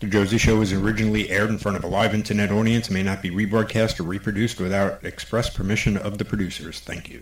The Josie Show was originally aired in front of a live internet audience and may not be rebroadcast or reproduced without express permission of the producers. Thank. You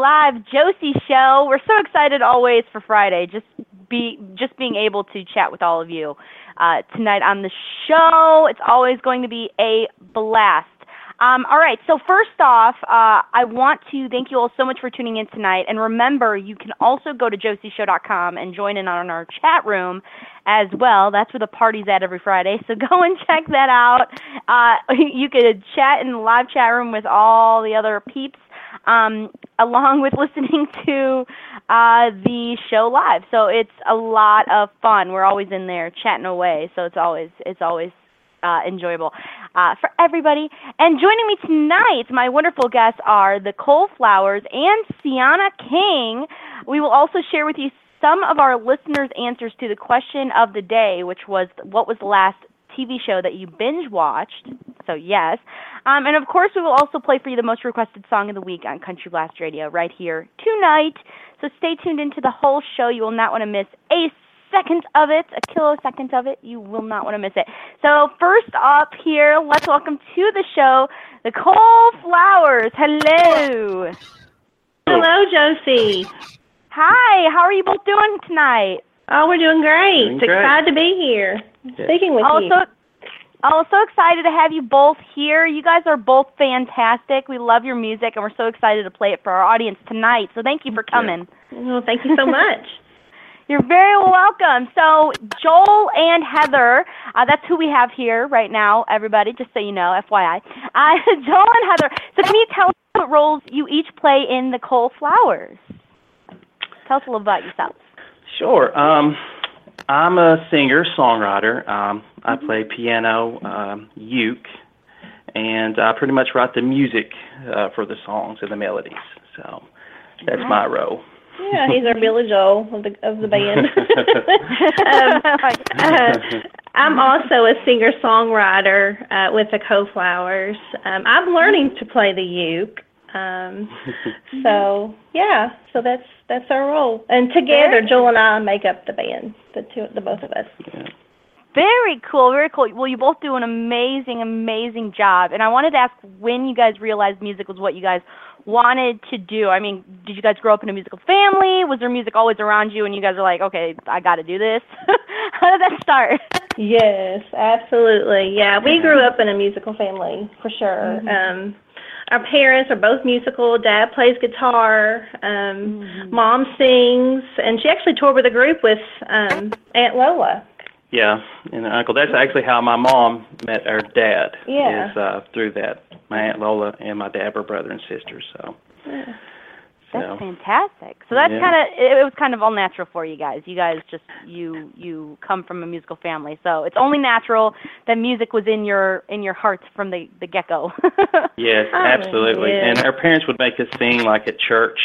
live Josie show. We're so excited always for Friday, just be just being able to chat with all of you uh, tonight on the show. It's always going to be a blast. Um, all right, so first off, uh, I want to thank you all so much for tuning in tonight. And remember, you can also go to josieshow.com and join in on our chat room as well. That's where the party's at every Friday. So go and check that out. Uh, you could chat in the live chat room with all the other peeps, um, along with listening to uh, the show live. So it's a lot of fun. We're always in there chatting away. So it's always it's always uh, enjoyable uh, for everybody. And joining me tonight, my wonderful guests are the Coal Flowers and Siana King. We will also share with you some of our listeners' answers to the question of the day, which was what was the last TV show that you binge watched? So, yes. Um, and of course, we will also play for you the most requested song of the week on Country Blast Radio right here tonight. So, stay tuned into the whole show. You will not want to miss a second of it, a kilosecond of it. You will not want to miss it. So, first up here, let's welcome to the show the Coal Flowers. Hello. Hello, Josie. Hi, how are you both doing tonight? Oh, we're doing great. Doing great. Excited to be here, speaking with Oh, you. so, oh, so excited to have you both here. You guys are both fantastic. We love your music, and we're so excited to play it for our audience tonight. So thank you for coming. well, thank you so much. You're very welcome. So Joel and Heather, uh, that's who we have here right now, everybody, just so you know, FYI. Uh, Joel and Heather, so can you tell us what roles you each play in the Coal Flowers? Tell us a little about yourselves. Sure. Um, I'm a singer songwriter. Um, I play piano, um, uke, and I pretty much write the music uh, for the songs and the melodies. So that's my role. Yeah, he's our Billy Joel of the of the band. um, uh, I'm also a singer songwriter uh, with the Coal Flowers. Um, I'm learning to play the uke. Um, so yeah, so that's that's our role. And together, Joel and I make up the band. The two, the both of us. Yeah. Very cool, very cool. Well, you both do an amazing, amazing job. And I wanted to ask when you guys realized music was what you guys wanted to do. I mean, did you guys grow up in a musical family? Was there music always around you and you guys are like, okay, I got to do this? How did that start? Yes, absolutely. Yeah, we grew up in a musical family for sure. Um, our parents are both musical. Dad plays guitar. Um, Mom sings, and she actually toured with a group with um, Aunt Lola. Yeah, and Uncle. That's actually how my mom met our dad. Yeah. Is uh, through that. My aunt Lola and my dad were brother and sister. So. That's fantastic. So that's Yeah. kind of it, it was kind of all natural for you guys. You guys just you you come from a musical family, so it's only natural that music was in your in your hearts from the the get go. Yes, Oh, absolutely. yeah. And our parents would make us sing like at church.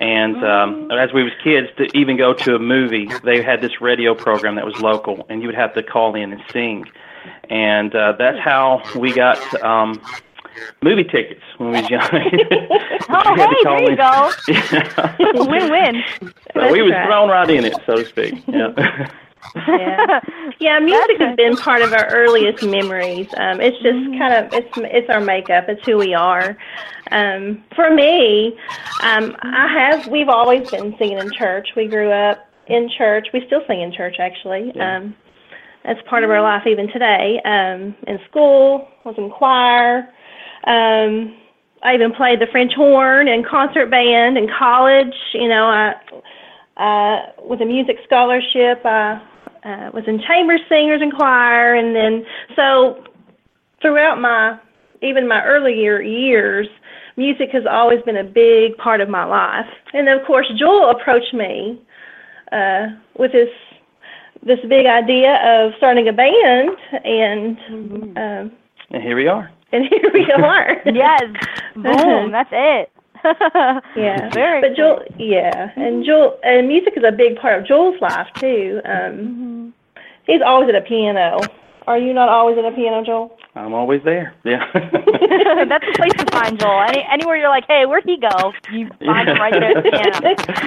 And um, as we was kids, to even go to a movie, they had this radio program that was local, and you would have to call in and sing. And uh, that's how we got um, movie tickets when we was young. Oh, We hey, there you in. go. Yeah. Win-win. so we was right. thrown right in it, so to speak. Yeah. Yeah. Yeah, music has been part of our earliest memories. Um, it's just kind of it's it's our makeup. It's who we are. Um, for me, um, I have we've always been singing in church. We grew up in church. We still sing in church actually. Yeah. Um, that's part of our life even today. Um, in school, was in choir. Um, I even played the French horn in concert band in college. You know, I uh, with a music scholarship. I uh, was in chamber singers and choir, and then so throughout my even my earlier years, music has always been a big part of my life. And of course, Joel approached me uh, with this this big idea of starting a band, and um, and here we are. and here we are. yes. Boom. That's it. Yeah. Very But Joel, yeah, and Joel, and music is a big part of Joel's life too. Um, He's always at a piano. Are you not always at a piano, Joel? I'm always there. Yeah. That's the place to find Joel. Any anywhere you're like, hey, where'd he go? You find him right there at the piano.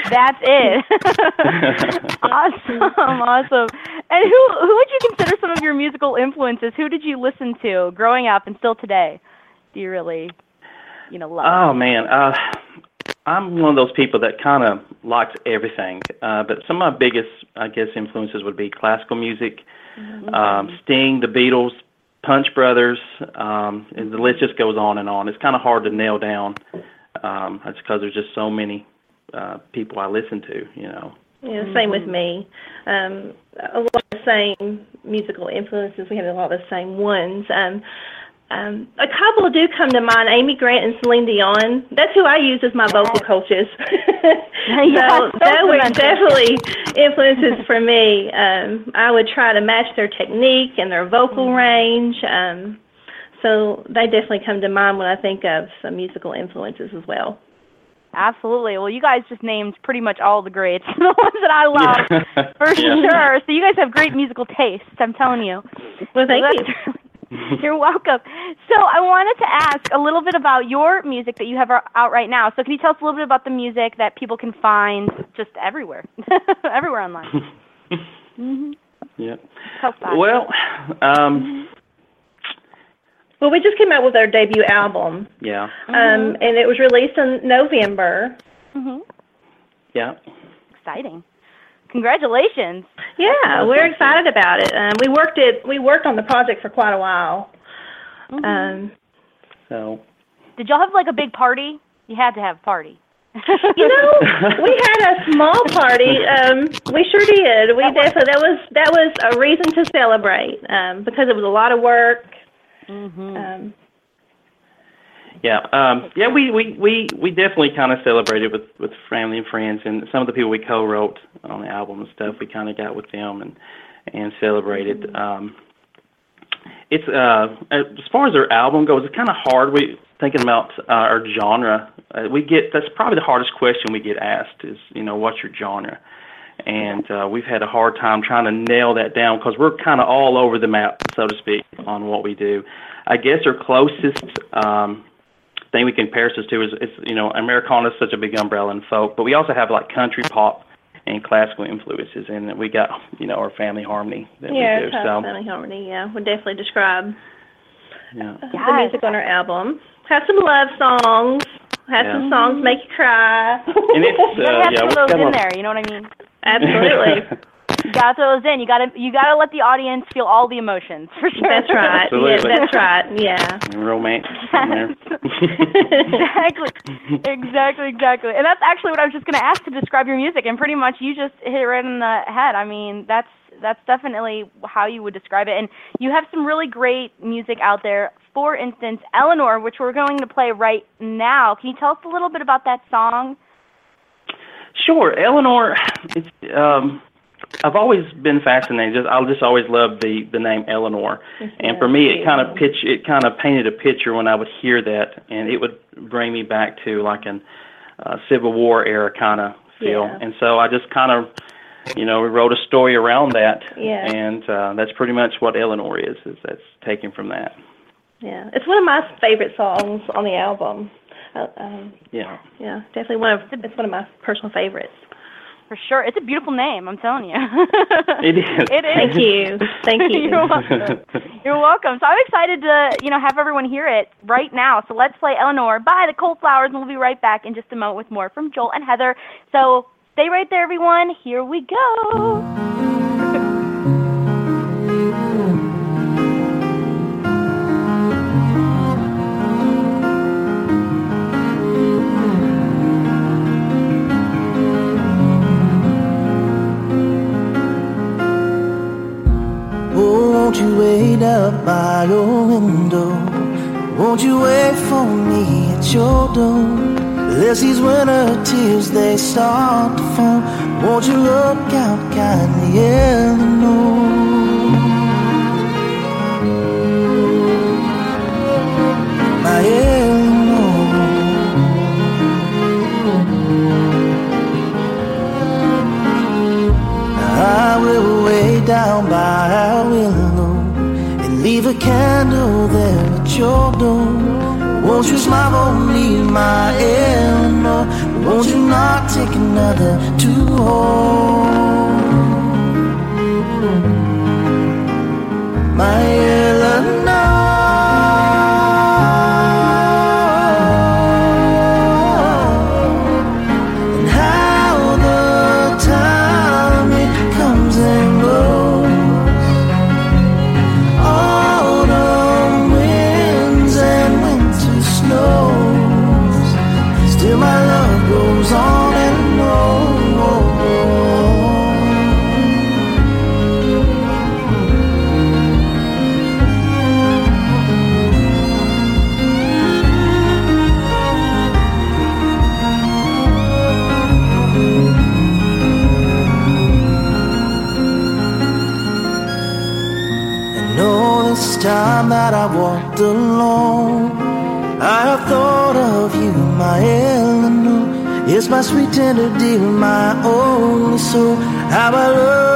That's it. awesome, awesome. And who who would you consider some of your musical influences? Who did you listen to growing up and still today? Do you really, you know, love? Oh man, uh, I'm one of those people that kind of likes everything. Uh, but some of my biggest, I guess, influences would be classical music, um, Sting, the Beatles, Punch Brothers, um, and the list just goes on and on. It's kind of hard to nail down. Um, that's because there's just so many uh, people I listen to. You know. Yeah, same with me. Um, a lot of the same musical influences. We have a lot of the same ones. Um, um, a couple do come to mind. Amy Grant and Celine Dion. That's who I use as my vocal coaches. Yeah, so was demented. definitely influences for me. Um, I would try to match their technique and their vocal range. Um, so they definitely come to mind when I think of some musical influences as well. Absolutely. Well, you guys just named pretty much all the greats, the ones that I love Yeah. for Yeah. sure. So you guys have great musical tastes. I'm telling you. Well, thank So you. You're welcome. So I wanted to ask a little bit about your music that you have out right now. So can you tell us a little bit about the music that people can find just everywhere, everywhere online? hmm Yeah. Tell us about it. Well, um, Well, we just came out with our debut album. yeah, Um, and it was released in November. hmm yeah. Exciting. Congratulations. Yeah, we're excited about it. Um, we worked it. We worked on the project for quite a while. Mhm. Um, So. Did y'all have like a big party? You had to have a party. you know, we had a small party. Um, we sure did. We definitely that was that was a reason to celebrate um, because it was a lot of work. Hmm Um, Yeah, um, yeah, we, we, we, we definitely kind of celebrated with, with family and friends, and some of the people we co-wrote on the album and stuff. We kind of got with them and and celebrated. Um, it's uh, as far as our album goes, it's kind of hard. We thinking about uh, our genre. Uh, we get that's probably the hardest question we get asked is you know what's your genre, and uh, we've had a hard time trying to nail that down because we're kind of all over the map, so to speak, on what we do. I guess our closest um, thing we can compare us to is, is you know Americana is such a big umbrella in folk, but we also have like country pop and classical influences, and we got you know our family harmony that yeah, we do. So Family Harmony. Yeah, would definitely describe yeah, the Yes. music on our album. Have some love songs. Have Yeah. some songs make you cry. and it's You gotta uh, have yeah, some we've of those in a- there. You know what I mean? Absolutely. You gotta throw those in. You gotta you gotta let the audience feel all the emotions for sure. That's right. Absolutely. Yeah, that's right. Yeah. romance. in there. exactly, exactly, exactly. And that's actually what I was just going to ask to describe your music, and pretty much you just hit it right on the head. I mean, that's that's definitely how you would describe it. And you have some really great music out there. For instance, Eleanor, which we're going to play right now. Can you tell us a little bit about that song? Sure, Eleanor. It's um, I've always been fascinated. Just I'll just always love the the name Eleanor, and for me, it kind of pitch it kind of painted a picture when I would hear that, and it would bring me back to like an uh, Civil War era kind of feel. Yeah. And so I just kind of, you know, we wrote a story around that, Yeah. and uh, that's pretty much what Eleanor is. Is that's taken from that. Yeah, it's one of my favorite songs on the album. Uh, um, Yeah. yeah, definitely one of it's one of my personal favorites. For sure. It's a beautiful name, I'm telling you. It is. It is. Thank you, thank you. You're welcome. You're welcome. So I'm excited to, you know, have everyone hear it right now. So let's play Eleanor by the Coal Flowers, and we'll be right back in just a moment with more from Joel and Heather. So stay right there, everyone. Here we go. Won't you wait up by your window? Won't you wait for me at your door? These winter tears they start to fall, won't you look out kindly, Eleanor? My Eleanor. I will wait down by our and leave a candle there at your door. Won't you smile for me, my Eleanor? Won't you not take another to hold? My Eleanor alone, I have thought of you, my Eleanor. It's my sweet tender dear, my only soul. How I love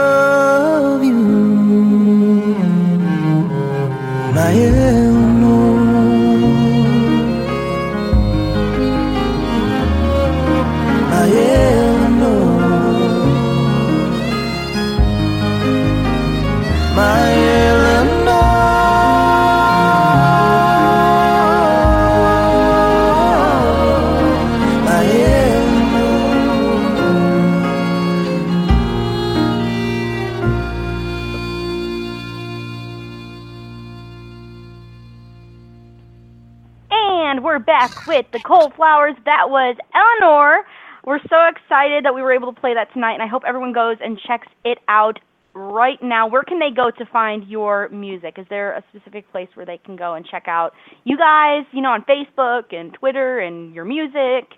back with the Coal Flowers. That was Eleanor. We're so excited that we were able to play that tonight, and I hope everyone goes and checks it out right now. Where can they go to find your music? Is there a specific place where they can go and check out you guys, you know, on Facebook and Twitter and your music?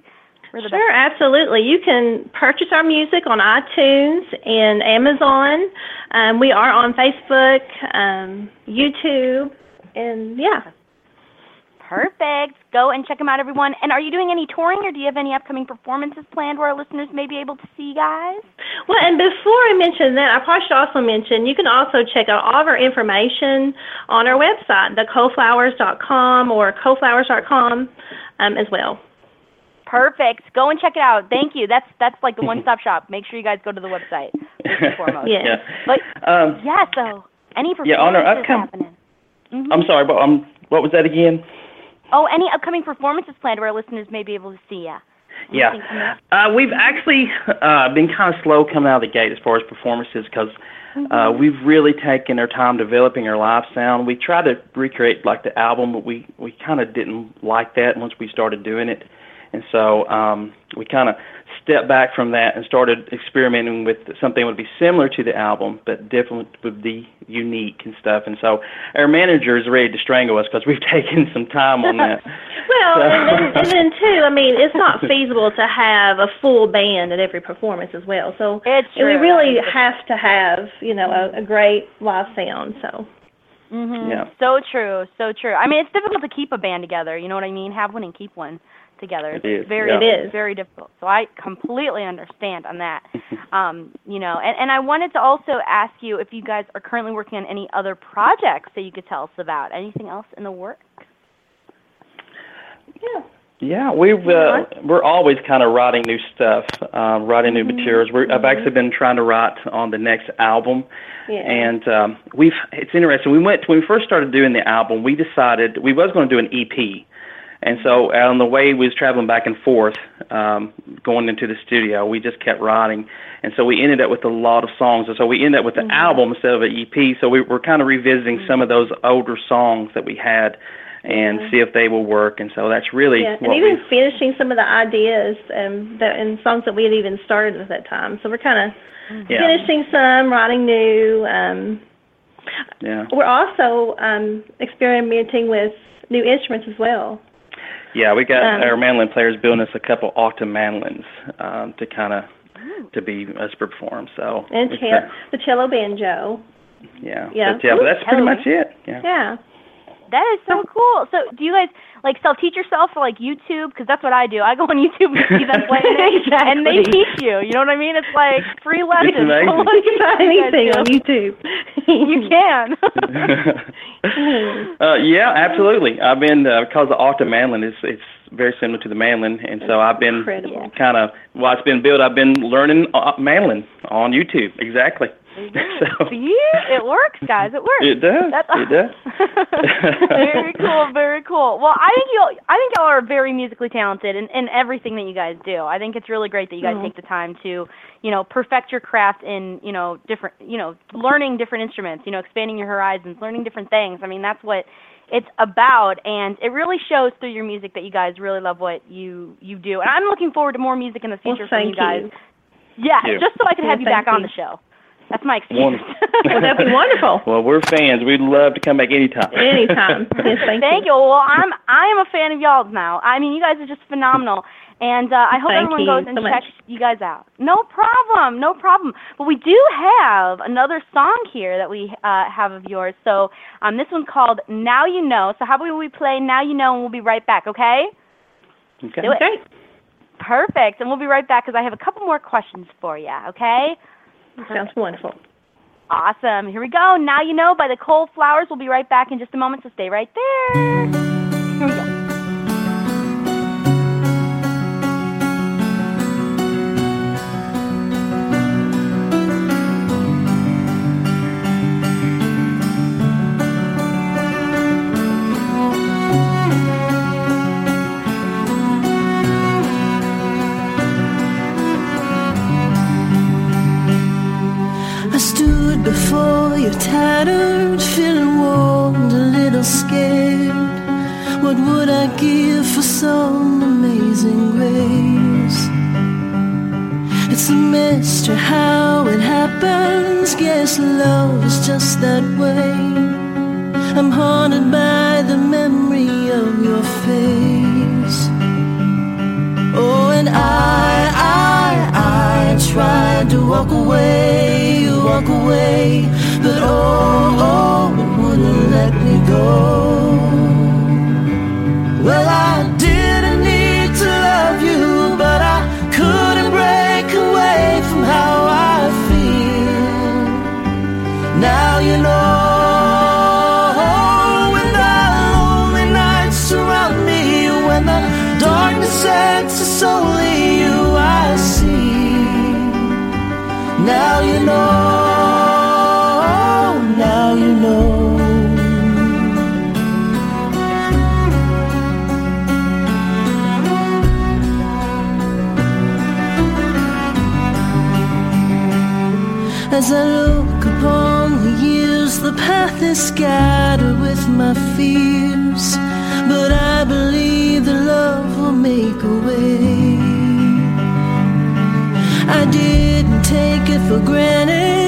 Sure, absolutely. You can purchase our music on iTunes and Amazon. Um, we are on Facebook, um, YouTube, and yeah. Perfect. Go and check them out, everyone. And are you doing any touring, or do you have any upcoming performances planned where our listeners may be able to see you guys? Well, and before I mention that, I probably should also mention you can also check out all of our information on our website, thecoalflowers.com or coalflowers.com um, as well. Perfect. Go and check it out. Thank you. That's that's like the one-stop shop. Make sure you guys go to the website first and foremost. Yeah. Yeah. But Um, yeah, so any performances Yeah, on our upcom- happening? Mhm. I'm sorry, but um, what was that again? Oh, any upcoming performances planned where our listeners may be able to see ya? Yeah. Anything coming up? Uh, we've actually uh, been kind of slow coming out of the gate as far as performances because uh, we've really taken our time developing our live sound. We tried to recreate like the album, but we we kind of didn't like that once we started doing it, and so um, we kind of stepped back from that and started experimenting with something that would be similar to the album, but different would be unique and stuff. And so our manager is ready to strangle us because we've taken some time on that. Well, So- and, then, and then too, I mean, it's not feasible to have a full band at every performance as well. So It's true. we true. really have to have, you know, a, a great live sound. So Mhm. Yeah. So true. So true. I mean, it's difficult to keep a band together. You know what I mean? Have one and keep one together. It's very, yeah. It is. very difficult. So I completely understand on that. um, you know, and, and I wanted to also ask you if you guys are currently working on any other projects that you could tell us about. Anything else in the works? Yeah. Yeah, we've uh, we're always kind of writing new stuff, uh, writing new materials. We're, I've actually been trying to write on the next album, Yeah. and um, we've it's interesting. We went when we first started doing the album. We decided we was going to do an EP, and so on the way we was traveling back and forth, um, going into the studio, we just kept writing, and so we ended up with a lot of songs, and so we ended up with the album instead of an EP. So we, we're kind of revisiting some of those older songs that we had. And see if they will work, and so that's really yeah, and even we've- finishing some of the ideas that and songs that we had even started at that time. So we're kind of yeah, finishing some, writing new. Um, yeah. we're also um, experimenting with new instruments as well. Yeah, we got Um, our mandolin players building us a couple octa mandolins um, to kind of to be us perform. So And uh, the cello banjo. yeah, yeah. yeah, but that's pretty much it. Yeah. Yeah. That is so cool. So, do you guys like self-teach yourself for like YouTube? Because that's what I do. I go on YouTube and see them playing it, and they teach you. You know what I mean? It's like free lessons. amazing. You can find anything on YouTube. You can. uh, yeah, absolutely. I've been uh, because the octa mandolin is it's very similar to the mandolin, and so I've been kind of while it's been built, I've been learning uh, mandolin on YouTube. Exactly. so See, it works, guys. It works. it does. That's it does. very cool, very cool. Well, I think you I think y'all are very musically talented in, in everything that you guys do. I think it's really great that you guys Mhm. take the time to, you know, perfect your craft in, you know, different, you know, learning different instruments, you know, expanding your horizons, learning different things. I mean, that's what it's about and it really shows through your music that you guys really love what you you do. And I'm looking forward to more music in the Well, future from you guys. you. Yeah, you. just so I could Yeah, have you thank back on the show. That's my excuse. Wonderful. Well, that'd be wonderful. Well, we're fans. We'd love to come back anytime. Anytime. Yes, thank, Thank you. Well, I'm I am a fan of y'all's now. I mean, you guys are just phenomenal, and uh, I hope Thank everyone goes and so much. checks you guys out. No problem, no problem. But we do have another song here that we uh, have of yours. So um, this one's called "Now You Know." So how about we play "Now You Know" and we'll be right back. Okay? Okay. Do it. Great. Perfect. And we'll be right back because I have a couple more questions for you. Okay? Sounds wonderful. Awesome. Here we go. Now you know by the Coal Flowers. We'll be right back in just a moment, so stay right there. Tattered, feeling warm, a little scared. What would I give for some amazing grace? It's a mystery how it happens. Guess love is just that way. I'm haunted by the memory of your face. Oh, and I, I, I tried to walk away, walk away, but oh, oh, it wouldn't let me go. Well, I didn't need to love you, but I couldn't break away from how I feel. Now you know when the lonely nights surround me, when the darkness sets it's only you I see. Now you know, As I look upon the years, the path is scattered with my fears. But I believe that love will make a way. I didn't take it for granted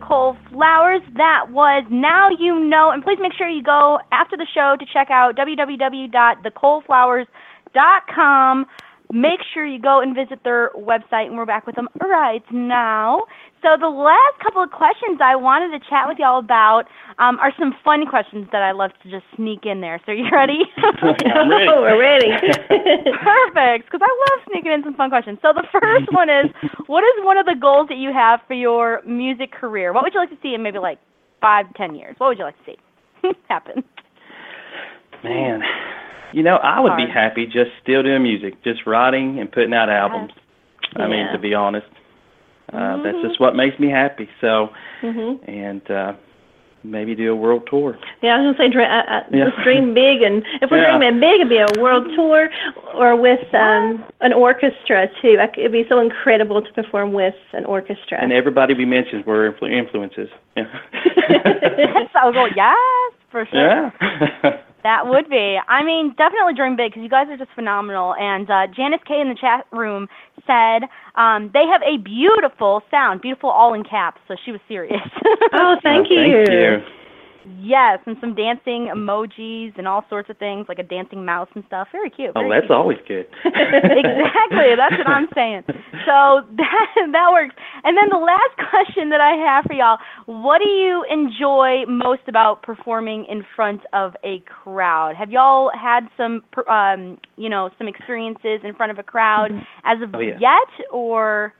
Coal Flowers. That was Now You Know. And please make sure you go after the show to check out www.thecoalflowers.com. Make sure you go and visit their website, and we're back with them right now. So, the last couple of questions I wanted to chat with y'all about um, are some fun questions that I love to just sneak in there. So, are you ready? I'm ready. Oh, we're ready. Perfect, because I love sneaking in some fun questions. So the first one is, what is one of the goals that you have for your music career? What would you like to see in maybe like five, ten years? What would you like to see happen? Man, you know, I would be happy just still doing music, just writing and putting out albums. I mean, to be honest, uh, that's just what makes me happy. So, Mhm. and uh, maybe do a world tour. Yeah, I was gonna say, dre- uh, uh, Yeah. just dream big, and if we're Yeah. dreaming big, it'd be a world tour or with um an orchestra too. I c It'd be so incredible to perform with an orchestra. And everybody we mentioned were influ- influences. Yeah. so I was like, yes, for sure. yeah. That would be. I mean, definitely dream big because you guys are just phenomenal. And uh, Janice K in the chat room said um, they have a beautiful sound, beautiful all in caps. So she was serious. oh, thank Oh, you. Thank you. Yes, and some dancing emojis and all sorts of things like a dancing mouse and stuff. Very cute. Oh, that's cute. always good. exactly. That's what I'm saying. So that that works. And then the last question that I have for y'all: What do you enjoy most about performing in front of a crowd? Have y'all had some, um, you know, some experiences in front of a crowd as of Oh, yeah. yet, or?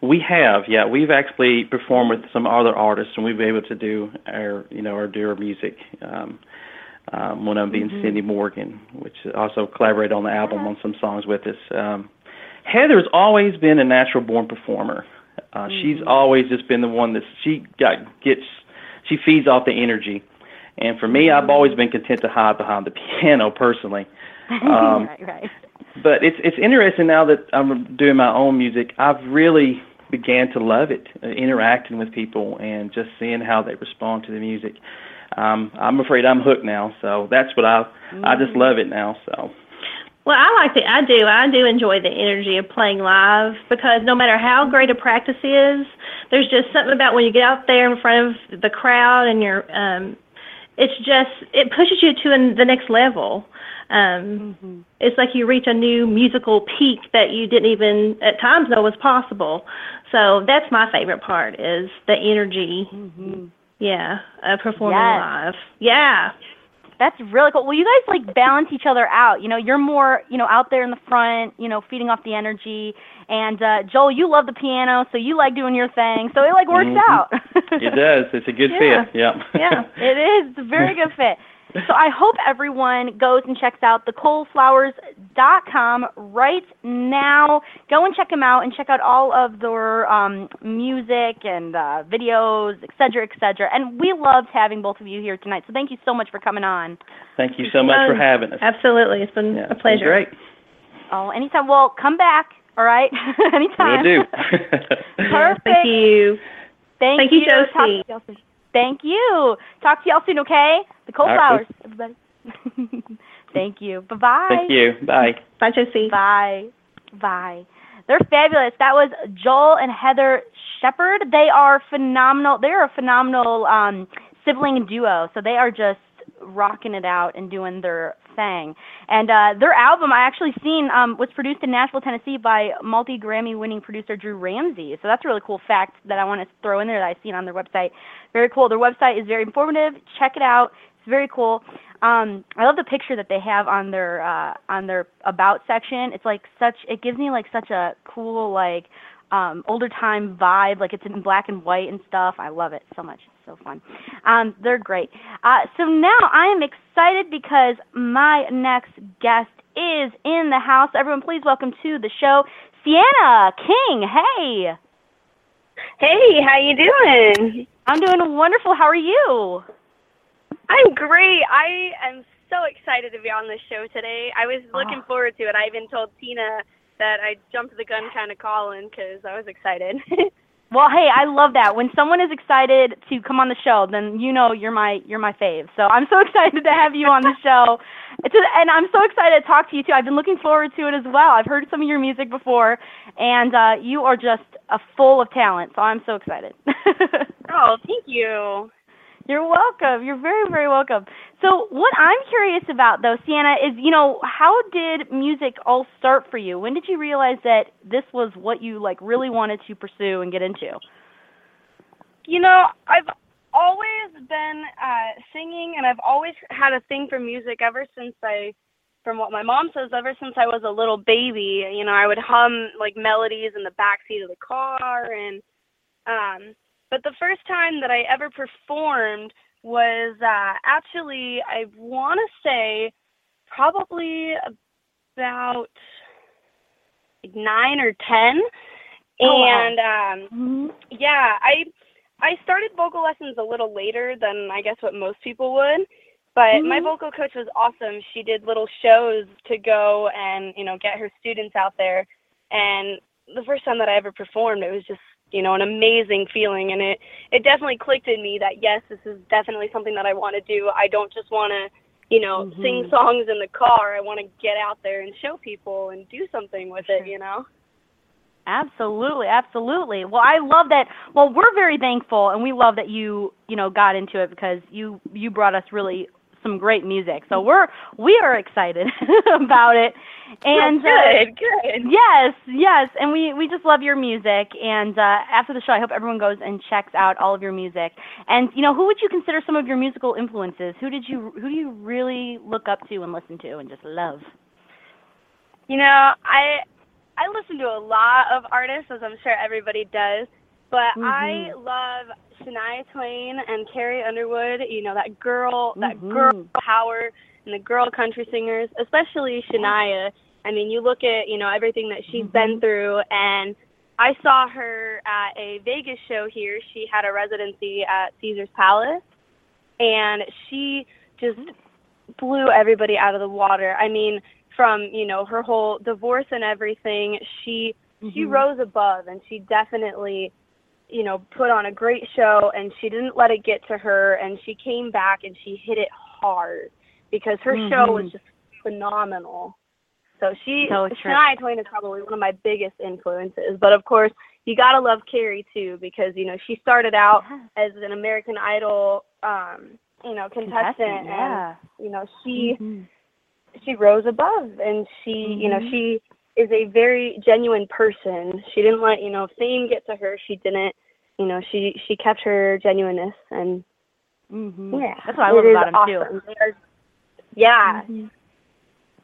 We have, yeah. We've actually performed with some other artists, and we've been able to do our, you know, our do our music. Um, um, one of them being Cindy Morgan, which also collaborated on the album on some songs with us. Um, Heather's always been a natural born performer. Uh, She's always just been the one that she got gets. She feeds off the energy, and for me, I've always been content to hide behind the piano personally. Um, right, right. but it's it's interesting now that I'm doing my own music. I've really began to love it, uh, interacting with people and just seeing how they respond to the music. Um, I'm afraid I'm hooked now, so that's what I I just love it now. So Well, I like the I do. I do enjoy the energy of playing live because no matter how great a practice is, there's just something about when you get out there in front of the crowd and you're um it's just it pushes you to an, the next level. Um it's like you reach a new musical peak that you didn't even at times know was possible. So that's my favorite part is the energy. Yeah, uh, performing Yes. live. Yeah. That's really cool. Well, you guys like balance each other out. You know, you're more, you know, out there in the front, you know, feeding off the energy. And uh Joel, you love the piano, so you like doing your thing. So it like works Mhm. out. it does. It's a good Yeah. fit. Yeah. Yeah. it is. It's a very good fit. So I hope everyone goes and checks out thecoalflowers.com right now. Go and check them out and check out all of their um, music and uh, videos, et cetera, et cetera. And we loved having both of you here tonight. So thank you so much for coming on. Thank you so much for having us. Absolutely. It's been Yeah, a it's been pleasure. Great. Oh, anytime. Well, come back. All right. anytime. Will do. Perfect. Thank you. Thank, Thank you, Talk Josie. To y'all soon. Thank you. Talk to y'all soon, okay? The Coal All right. flowers, everybody. Thank you. Bye bye. Thank you. Bye. Bye, Josie. Bye. Bye. They're fabulous. That was Joel and Heather Shepard. They are phenomenal. They're a phenomenal um, sibling duo. So they are just rocking it out and doing their thing. And uh, their album, I actually seen, um, was produced in Nashville, Tennessee by multi Grammy winning producer Drew Ramsey. So that's a really cool fact that I want to throw in there that I've seen on their website. Very cool. Their website is very informative. Check it out. It's very cool. Um, I love the picture that they have on their uh, on their about section. It's like such. It gives me like such a cool like um, older time vibe. Like it's in black and white and stuff. I love it so much. So fun. Um, they're great. Uh, so now I am excited because my next guest is in the house. Everyone, please welcome to the show, Siana King. Hey, Hey, how you doing? I'm doing wonderful. How are you? I'm great. I am so excited to be on the show today. I was looking Oh. forward to it. I even told Tina that I jumped the gun kind of calling because I was excited. Well, hey, I love that. When someone is excited to come on the show, then you know you're my you're my fave. So I'm so excited to have you on the show. And I'm so excited to talk to you too. I've been looking forward to it as well. I've heard some of your music before, and uh, you are just a full of talent. So I'm so excited. oh, thank you. You're welcome. You're very, very welcome. So, what I'm curious about, though, Siana, is you know, how did music all start for you? When did you realize that this was what you like really wanted to pursue and get into? You know, I've always been uh, singing, and I've always had a thing for music ever since I, from what my mom says, ever since I was a little baby. You know, I would hum like melodies in the back seat of the car, and um, but the first time that I ever performed was uh, actually, I want to say, probably about nine or ten, Oh, wow. and um, Mm-hmm. yeah, I I started vocal lessons a little later than I guess what most people would. But my Mhm. vocal coach was awesome. She did little shows to go and, you know, get her students out there. And the first time that I ever performed, it was just, you know, an amazing feeling and it it definitely clicked in me that yes, this is definitely something that I want to do. I don't just want to, you know, sing Mhm. songs in the car. I want to get out there and show people and do something with it, you know. Absolutely, absolutely. Well, I love that. Well, we're very thankful, and we love that you, you know, got into it because you you brought us really some great music. So we're we are excited about it. And uh, good, good. Yes, yes, and we we just love your music. And uh, after the show, I hope everyone goes and checks out all of your music. And you know, who would you consider some of your musical influences? Who did you who do you really look up to and listen to and just love? You know, I I listen to a lot of artists, as I'm sure everybody does, but I Mhm. love Shania Twain and Carrie Underwood. You know, that girl, that Mhm. girl power, and the girl country singers, especially Shania. I mean, you look at you know everything that she's been through, and I saw her at a Vegas show here. She had a residency at Caesar's Palace, and she just blew everybody out of the water. I mean, from you know her whole divorce and everything, she she Mhm. rose above, and she definitely you know put on a great show, and she didn't let it get to her, and she came back and she hit it hard because her show was Mhm. just phenomenal. So she So. Shania Twain is probably one of my biggest influences, but of course you gotta love Carrie too because you know she started out Yeah. as an American Idol um you know contestant, Contestant, yeah. and you know she Mhm. she rose above and she you know Mhm. she is a very genuine person she didn't let you know fame get to her she didn't you know she she kept her genuineness and Mhm. yeah That's what I love about him too. awesome. They are- yeah Mhm.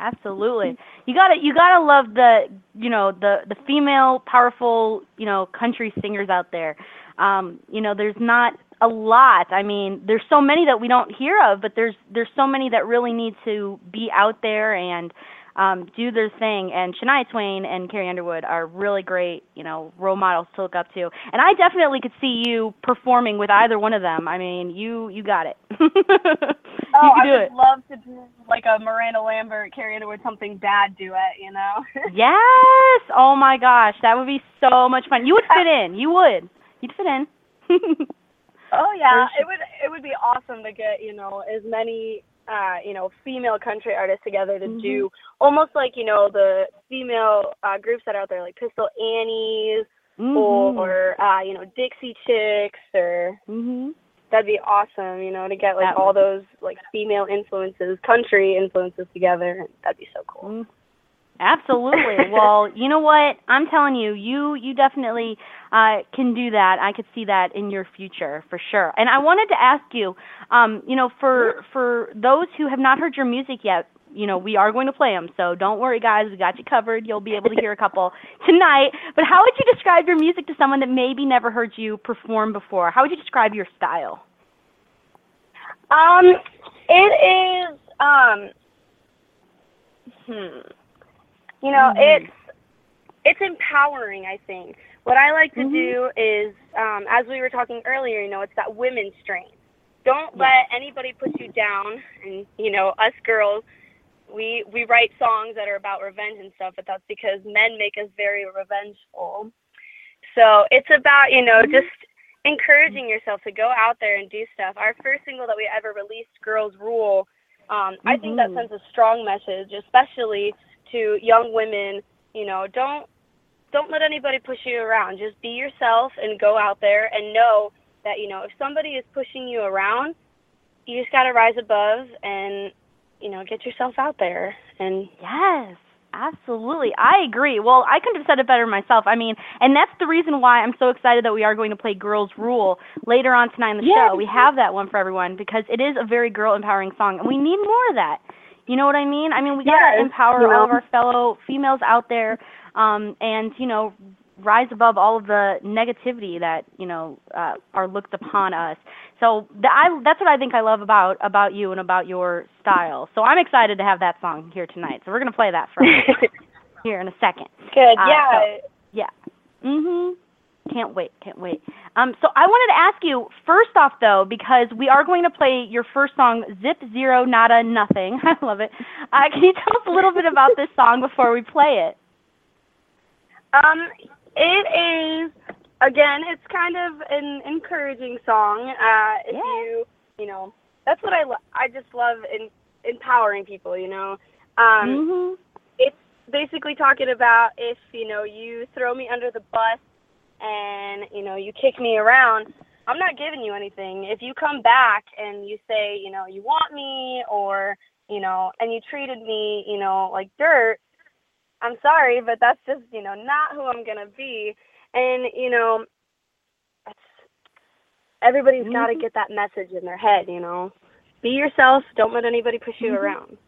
Absolutely. You gotta you gotta love the you know the the female powerful you know country singers out there. Um, you know, there's not a lot. I mean, there's so many that we don't hear of, but there's there's so many that really need to be out there and um, do their thing. And Shania Twain and Carrie Underwood are really great, you know, role models to look up to. And I definitely could see you performing with either one of them. I mean, you you got it. you oh I would it. love to do like a Miranda Lambert Carrie Underwood something bad duet you know Yes. Oh my gosh, that would be so much fun. You would fit in. You would. You'd fit in. Oh yeah, it would it would be awesome to get you know as many uh you know female country artists together to do almost like you know the female uh groups that are out there like Pistol Annies Mhm. or uh you know Dixie Chicks or Mhm. that'd be awesome you know to get like That all those like female influences country influences together that'd be so cool. Absolutely. well, you know what? I'm telling you, you you definitely uh can do that. I could see that in your future for sure. And I wanted to ask you, um, you know, for for those who have not heard your music yet, you know, we are going to play them. So don't worry, guys. We got you covered. You'll be able to hear a couple tonight. But how would you describe your music to someone that maybe never heard you perform before? How would you describe your style? Um, it is um, hmm, you know, Mhm. it's it's empowering. I think what I like to Mhm. do is, um, as we were talking earlier, you know, it's that women's strength. don't let anybody put you down. And you know, us girls, we we write songs that are about revenge and stuff, but that's because men make us very revengeful. So it's about you know just encouraging yourself to go out there and do stuff. Our first single that we ever released, "Girls Rule," um, I think that sends a strong message, especially to young women. You know, don't don't let anybody push you around. Just be yourself and go out there and know that you know if somebody is pushing you around, you just got to rise above and you know get yourself out there and Yes, absolutely. I agree. Well, I couldn't have said it better myself. I mean, and that's the reason why I'm so excited that we are going to play Girls Rule later on tonight in the Yes. show. We have that one for everyone because it is a very girl empowering song and we need more of that. You know what I mean? I mean, we got to empower you know. all of our fellow females out there um and, you know, rise above all of the negativity that, you know, uh, are looked upon us. So th- I, that's what I think I love about about you and about your style. So I'm excited to have that song here tonight. So we're gonna play that from here in a second. good. Uh, yeah. so- Yeah. Mhm. Can't wait. Can't wait. Um. So I wanted to ask you first off though, because we are going to play your first song, Zip Zero Nada Nothing. I love it. Uh, can you tell us a little bit about this song before we play it? Um, it is again. It's kind of an encouraging song. Uh, if Yeah. you, you know, that's what I. Lo- I just love in, empowering people. You know, um, mhm. it's basically talking about if you know you throw me under the bus and you know you kick me around. I'm not giving you anything. If you come back and you say, you know, you want me or, you know, and you treated me, you know, like dirt, I'm sorry, but that's just, you know, not who I'm going to be. And, you know, everybody's got to get that message in their head, you know. Be yourself. Don't let anybody push you Mhm. around.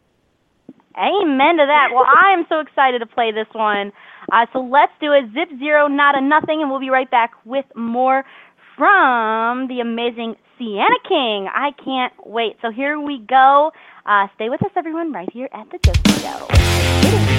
Amen to that. Well, I am so excited to play this one. Uh, so let's do it. Zip Zero, not a nothing, and we'll be right back with more from the amazing Siana King. I can't wait. So here we go. Uh, stay with us, everyone, right here at the Josie Show.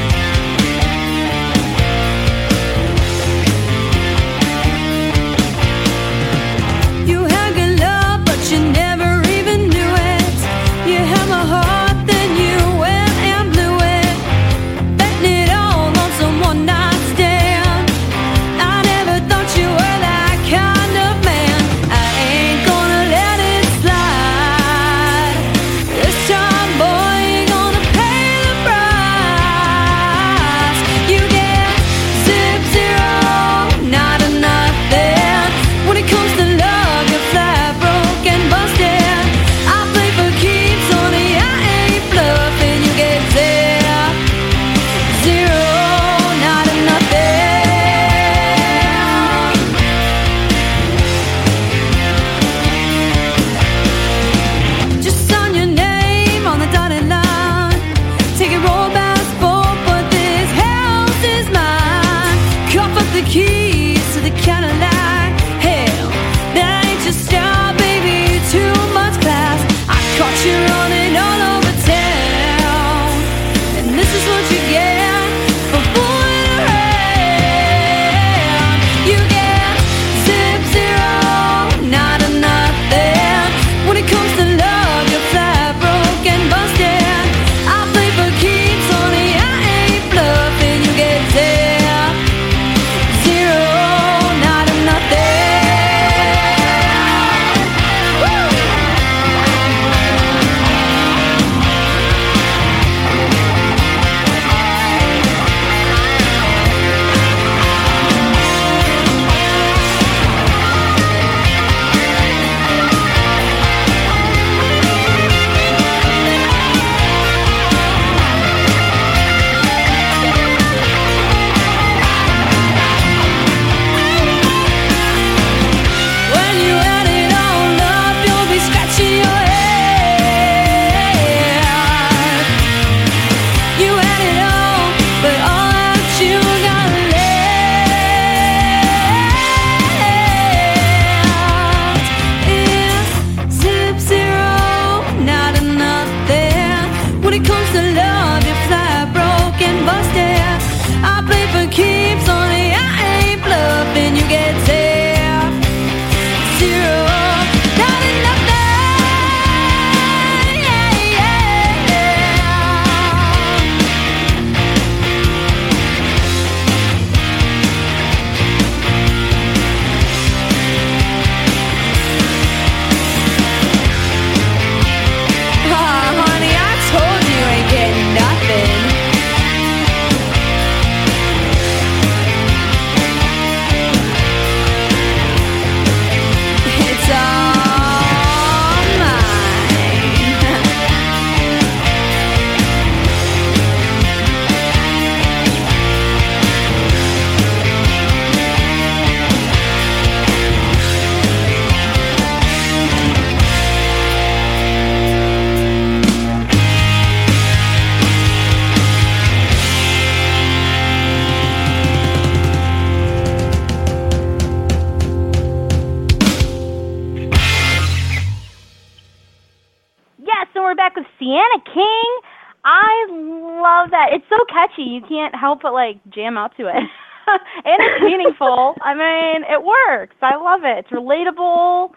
Catchy. You can't help but like jam out to it. and it's meaningful. I mean, it works. I love it. It's relatable.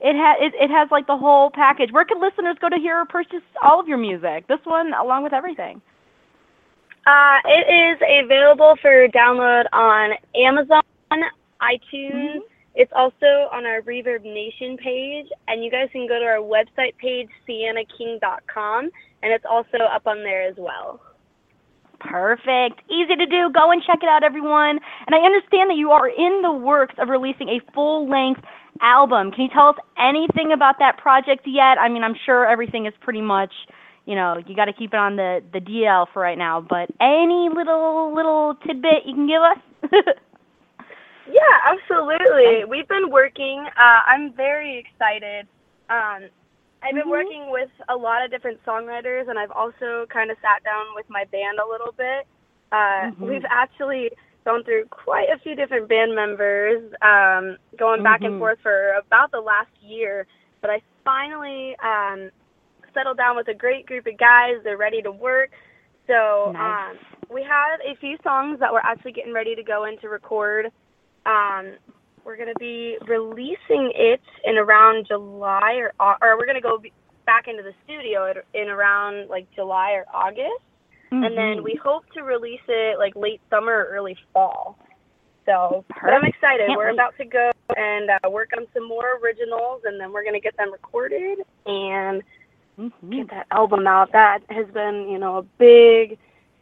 It has it, it has like the whole package. Where can listeners go to hear or purchase all of your music? This one along with everything. Uh, it is available for download on Amazon, iTunes. It's also on our Reverb Nation page, and you guys can go to our website page, sianaking.com, and it's also up on there as well. Perfect. Easy to do. Go and check it out, everyone. And I understand that you are in the works of releasing a full length album. Can you tell us anything about that project yet? I mean, I'm sure everything is pretty much, you know, you got to keep it on the the DL for right now. But any little little tidbit you can give us? Yeah, absolutely. We've been working. Uh, I'm very excited. Um, I've been Mhm. working with a lot of different songwriters, and I've also kind of sat down with my band a little bit. Uh, Mhm. We've actually gone through quite a few different band members, um, going back Mhm. and forth for about the last year. But I finally um, settled down with a great group of guys. They're ready to work. So Nice. um, we have a few songs that we're actually getting ready to go in to record. Um, we're going to be releasing it in around July or or we're going to go back into the studio in around like July or August, and then Mhm. we hope to release it like late summer or early fall. So, but I'm excited. Can't we're wait. about to go and uh, work on some more originals, and then we're going to get them recorded and Mhm. get that album out. That has been, you know, a big,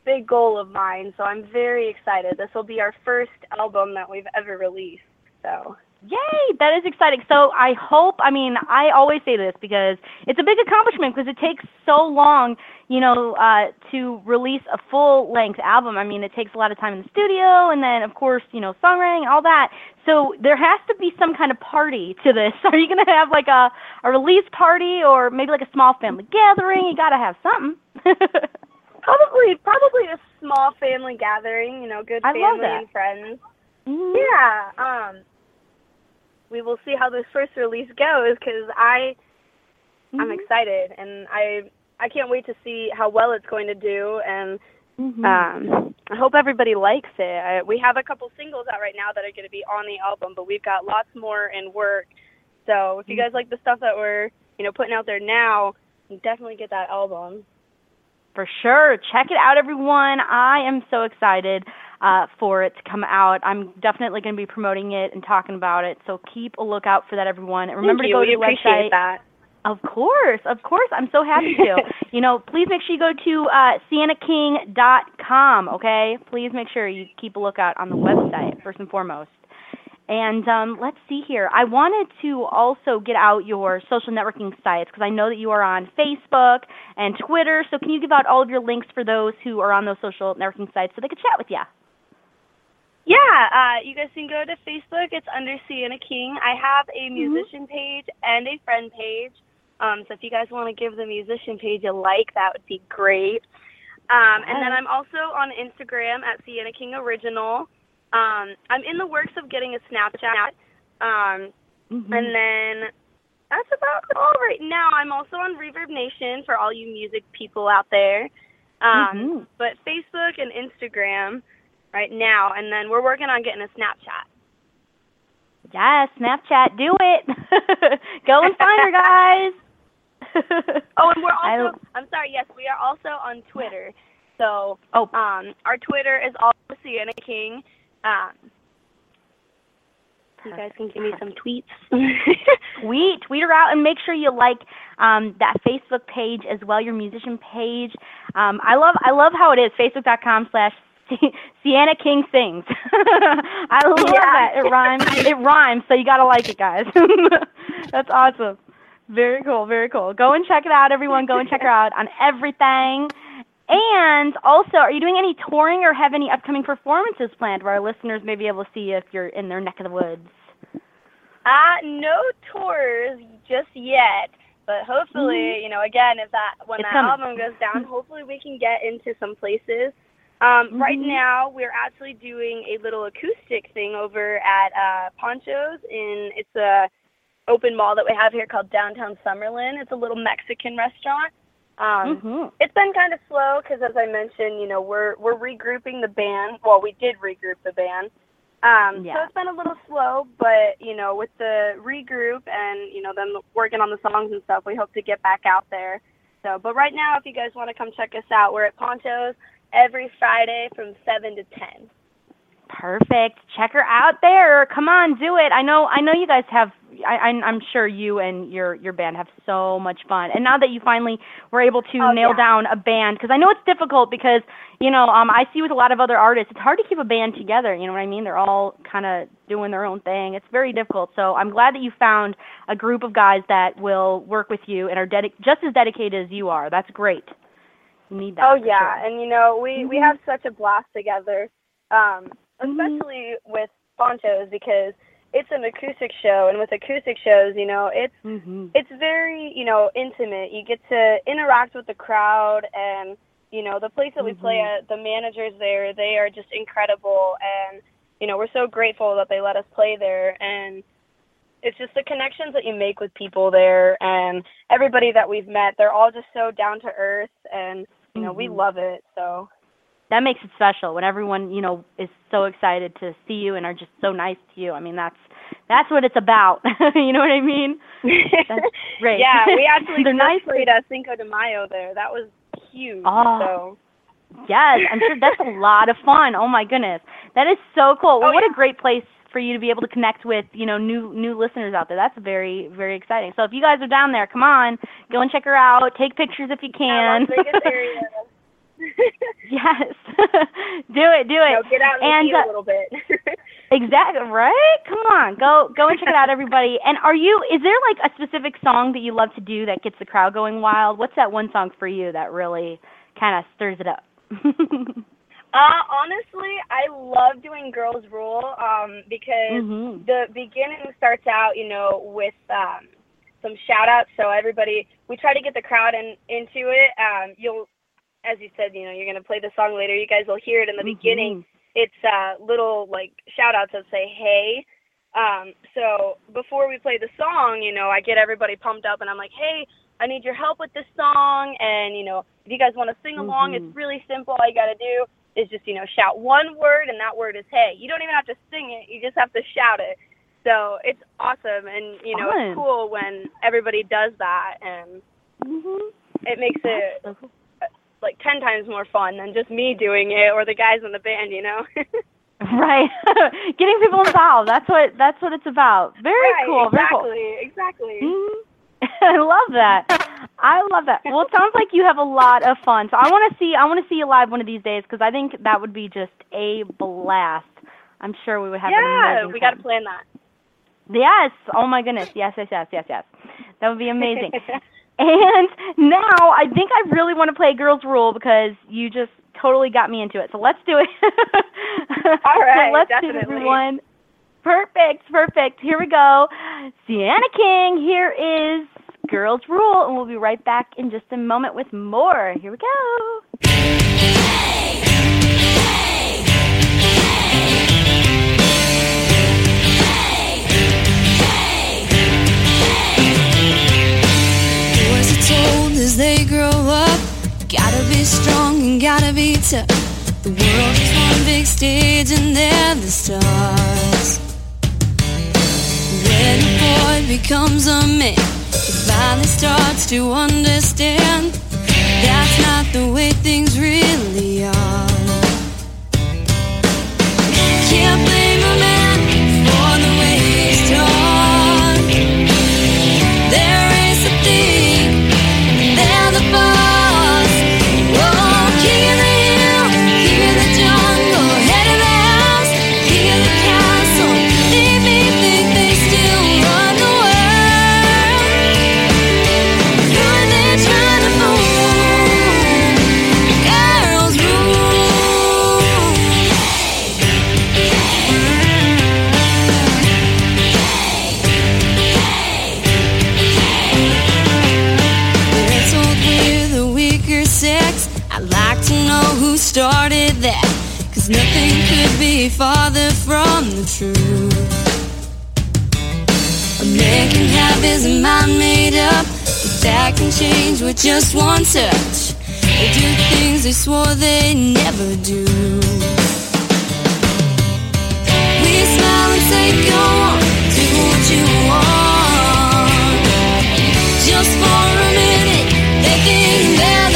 big goal of mine. So I'm very excited. This will be our first album that we've ever released. So Yay! That is exciting. So I hope, I mean, I always say this because it's a big accomplishment because it takes so long, you know, uh, to release a full length album. I mean, it takes a lot of time in the studio and then, of course, you know, songwriting all that. So there has to be some kind of party to this. Are you going to have like a, a release party or maybe like a small family gathering? You got to have something. probably, probably a small family gathering. You know, good I family and friends. Mhm. Yeah. Um. We will see how this first release goes because I, I'm Mhm. excited and I, I can't wait to see how well it's going to do and Mhm. Um, I hope everybody likes it. I, we have a couple singles out right now that are going to be on the album, but we've got lots more in work. So if you guys like the stuff that we're, you know, putting out there now, definitely get that album. For sure. Check it out, everyone. I am so excited uh, for it to come out. I'm definitely going to be promoting it and talking about it. So keep a lookout for that, everyone. And remember Thank to you. go we to the appreciate website. that. Of course, of course. I'm so happy to. you know, please make sure you go to uh, sianaking.com, okay? Please make sure you keep a lookout on the website, first and foremost. And um, let's see here. I wanted to also get out your social networking sites because I know that you are on Facebook and Twitter. So can you give out all of your links for those who are on those social networking sites so they could chat with you? Yeah, uh, you guys can go to Facebook. It's under Siana King. I have a musician page and a friend page. Um, so if you guys want to give the musician page a like, that would be great. Um, and then I'm also on Instagram at Siana King Original. Um, I'm in the works of getting a Snapchat. Um, Mm-hmm. and then that's about all right now. I'm also on Reverb Nation for all you music people out there. Um, Mhm. But Facebook and Instagram right now, and then we're working on getting a Snapchat. Yes, Snapchat, do it. go and find her, guys. Oh, and we're also, I'm sorry, yes, we are also on Twitter. So Oh, um, our Twitter is also Siana King. Um, you guys can give me some tweets. tweet tweet her out and make sure you like um, that facebook page as well your musician page um, i love i love how it is facebook.com siana king sings i love Yeah. that it rhymes it rhymes so you gotta like it guys that's awesome very cool very cool go and check it out everyone go and check her out on everything and also, are you doing any touring or have any upcoming performances planned where our listeners may be able to see you if you're in their neck of the woods? Uh, no tours just yet, but hopefully, you know, again, if that when Mm-hmm. It's that coming. album goes down, hopefully we can get into some places. Um, Right Mhm. now, we're actually doing a little acoustic thing over at uh, Ponchos in it's a open mall that we have here called Downtown Summerlin. It's a little Mexican restaurant. Um, hmm It's been kind of slow because, as I mentioned, you know, we're we're regrouping the band. Well, we did regroup the band. Um, Yeah. So it's been a little slow, but you know, with the regroup and you know them working on the songs and stuff, we hope to get back out there. So, but right now, if you guys want to come check us out, we're at Ponchos every Friday from seven to ten. Perfect. Check her out there. Come on, do it. I know. I know you guys have. I, I'm, I'm sure you and your your band have so much fun. And now that you finally were able to Oh, nail yeah. down a band, because I know it's difficult because you know um I see with a lot of other artists, it's hard to keep a band together. You know what I mean? They're all kind of doing their own thing. It's very difficult. So I'm glad that you found a group of guys that will work with you and are dedic- just as dedicated as you are. That's great. Need that. Oh yeah, sure. and you know we we Mhm. have such a blast together, um, Mhm. especially with Ponchos because it's an acoustic show, and with acoustic shows, you know it's Mhm. it's very you know intimate. You get to interact with the crowd, and you know the place that we play Mhm. at, the managers there, they are just incredible, and you know we're so grateful that they let us play there, and it's just the connections that you make with people there, and everybody that we've met, they're all just so down to earth, and you know we Mhm. love it. So that makes it special when everyone you know is so excited to see you and are just so nice to you. I mean, that's that's what it's about. you know what I mean? That's great. yeah, we actually They're nice. played Cinco de Mayo there. That was huge. Oh. So Yes, I'm sure that's a lot of fun. Oh my goodness, that is so cool. Well, Oh, what yeah. a great place for you to be able to connect with you know new new listeners out there. That's very very exciting. So if you guys are down there, come on, go and check her out. Take pictures if you can. Las Vegas area. yes, do it, do it. No, get out And, heat uh, a little bit. Exactly right. Come on, go go and check it out, everybody. And are you? Is there like a specific song that you love to do that gets the crowd going wild? What's that one song for you that really kind of stirs it up? Uh, honestly, I love doing Girls Rule um, because Mhm. the beginning starts out, you know, with um, some shout outs. So everybody, we try to get the crowd in, into it. Um, you'll, as you said, you know, you're going to play the song later. You guys will hear it in the beginning. It's uh, little like shout outs that say, hey. Um, so before we play the song, you know, I get everybody pumped up and I'm like, hey, I need your help with this song. And, you know, if you guys want to sing along, Mhm. it's really simple. All you got to do is just, you know, shout one word and that word is hey. You don't even have to sing it. You just have to shout it. So it's awesome. And, you know, Fun. it's cool when everybody does that. And Mhm. it makes it So cool. like 10 times more fun than just me doing it or the guys in the band, you know? Right. Getting people involved. That's what that's what it's about. Very right, cool. Very exactly, cool. exactly. Mhm. I love that. I love that. Well, it sounds like you have a lot of fun. So I want to see I want to see you live one of these days because I think that would be just a blast. I'm sure we would have Yeah, we got to plan that. Yes. Oh my goodness. Yes, yes, yes, yes, yes. That would be amazing. and now I think I really want to play Girls Rule because you just totally got me into it. So let's do it. All right, so let's do it, definitely. everyone. Perfect, perfect. Here we go. Siana King, here is Girls Rule, and we'll be right back in just a moment with more. Here we go. Boys are told as they grow up, gotta be strong and gotta be tough. The world is one big stage and they're the stars. When a boy becomes a man, he finally starts to understand that's not the way things really are. Can't started that. Cause nothing could be farther from the truth. A man can have his mind made up, but that can change with just one touch. They do things they swore they never do. We smile and say, go on, do what you want. Just for a minute, they think they're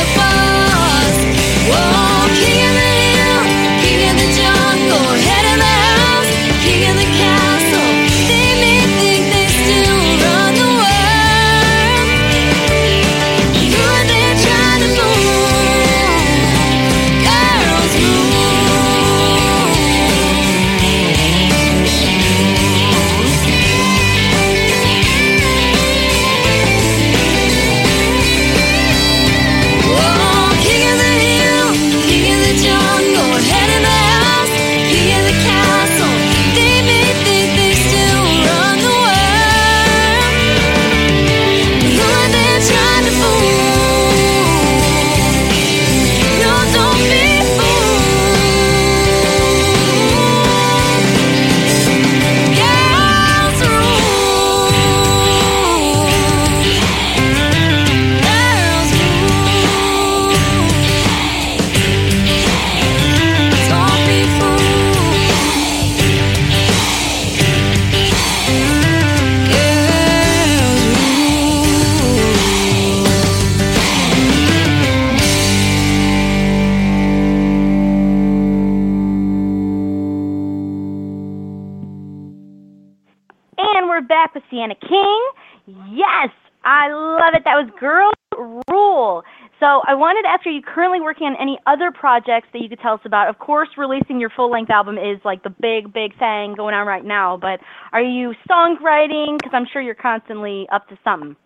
I wanted to ask, are you currently working on any other projects that you could tell us about? Of course, releasing your full-length album is like the big, big thing going on right now. But are you songwriting? Because I'm sure you're constantly up to something.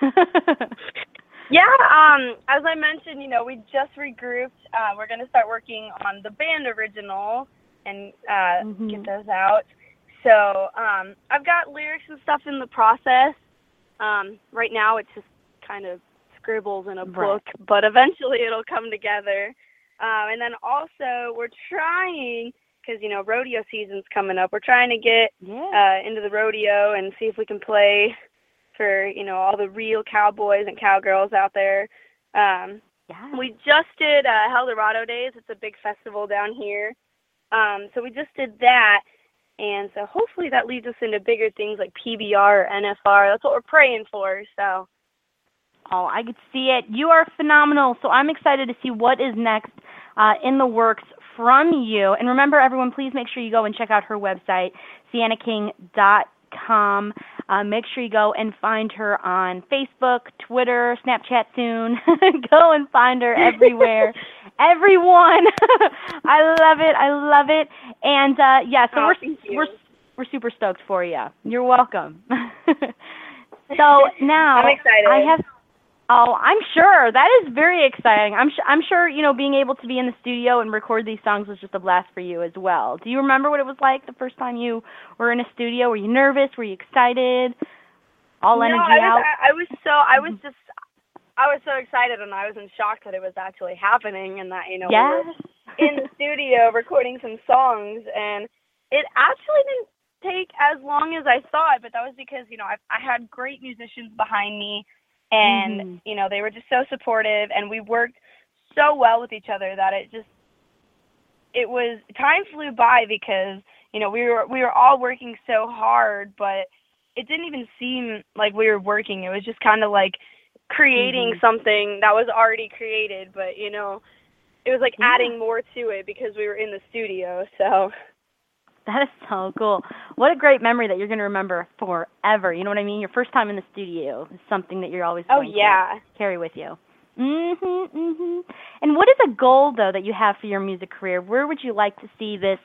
Yeah, um, as I mentioned, you know, we just regrouped. Uh, we're going to start working on the band original and uh, Mhm. get those out. So um, I've got lyrics and stuff in the process. Um, right now, it's just kind of scribbles in a Right. book, but eventually it'll come together. Um, and then also, we're trying because you know rodeo season's coming up. We're trying to get yeah. uh, into the rodeo and see if we can play for you know all the real cowboys and cowgirls out there. Um, yeah. we just did uh, Eldorado Days. It's a big festival down here. Um, so we just did that, and so hopefully that leads us into bigger things like PBR or NFR. That's what we're praying for. So Oh, I could see it. You are phenomenal. So I'm excited to see what is next uh, in the works from you. And remember, everyone, please make sure you go and check out her website, sianaking.com. Uh, make sure you go and find her on Facebook, Twitter, Snapchat soon. go and find her everywhere. Everyone, I love it. I love it. And uh, yeah, so Oh, we're we're we're super stoked for you. You're welcome. so now I'm excited. I have Oh, I'm sure that is very exciting. I'm su- I'm sure you know being able to be in the studio and record these songs was just a blast for you as well. Do you remember what it was like the first time you were in a studio? Were you nervous? Were you excited? All no, energy I was, out. I, I was so I was mm-hmm. just I was so excited and I was in shock that it was actually happening and that you know we yes. were in the studio recording some songs and it actually didn't take as long as I thought, but that was because, you know, I I had great musicians behind me and Mhm. you know, they were just so supportive and we worked so well with each other that it just it was time flew by because, you know, we were we were all working so hard, but it didn't even seem like we were working. It was just kind of like creating Mhm. something that was already created, but you know, it was like Yeah. adding more to it because we were in the studio. So That is so cool. What a great memory that you're going to remember forever. You know what I mean? Your first time in the studio is something that you're always Oh going yeah. to carry with you. Mhm, mhm. And what is a goal though that you have for your music career? Where would you like to see this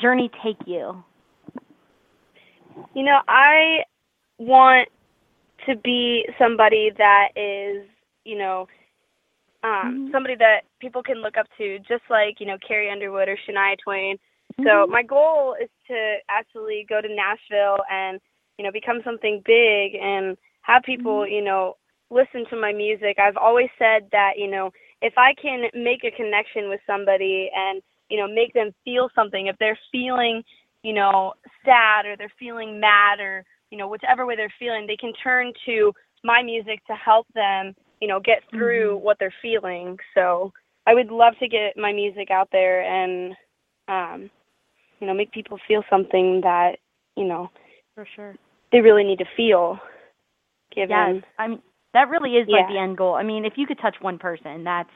journey take you? You know, I want to be somebody that is, you know, um, Mhm. somebody that people can look up to, just like you know Carrie Underwood or Shania Twain. So Mhm. my goal is to actually go to Nashville and you know become something big and have people you know listen to my music. I've always said that you know if I can make a connection with somebody and you know make them feel something, if they're feeling you know sad or they're feeling mad or you know, whichever way they're feeling, they can turn to my music to help them, you know, get through what they're feeling. So I would love to get my music out there and, um, you know, make people feel something that, you know, For sure. they really need to feel. Given. Yes, I mean that really is like Yeah. the end goal. I mean, if you could touch one person, that's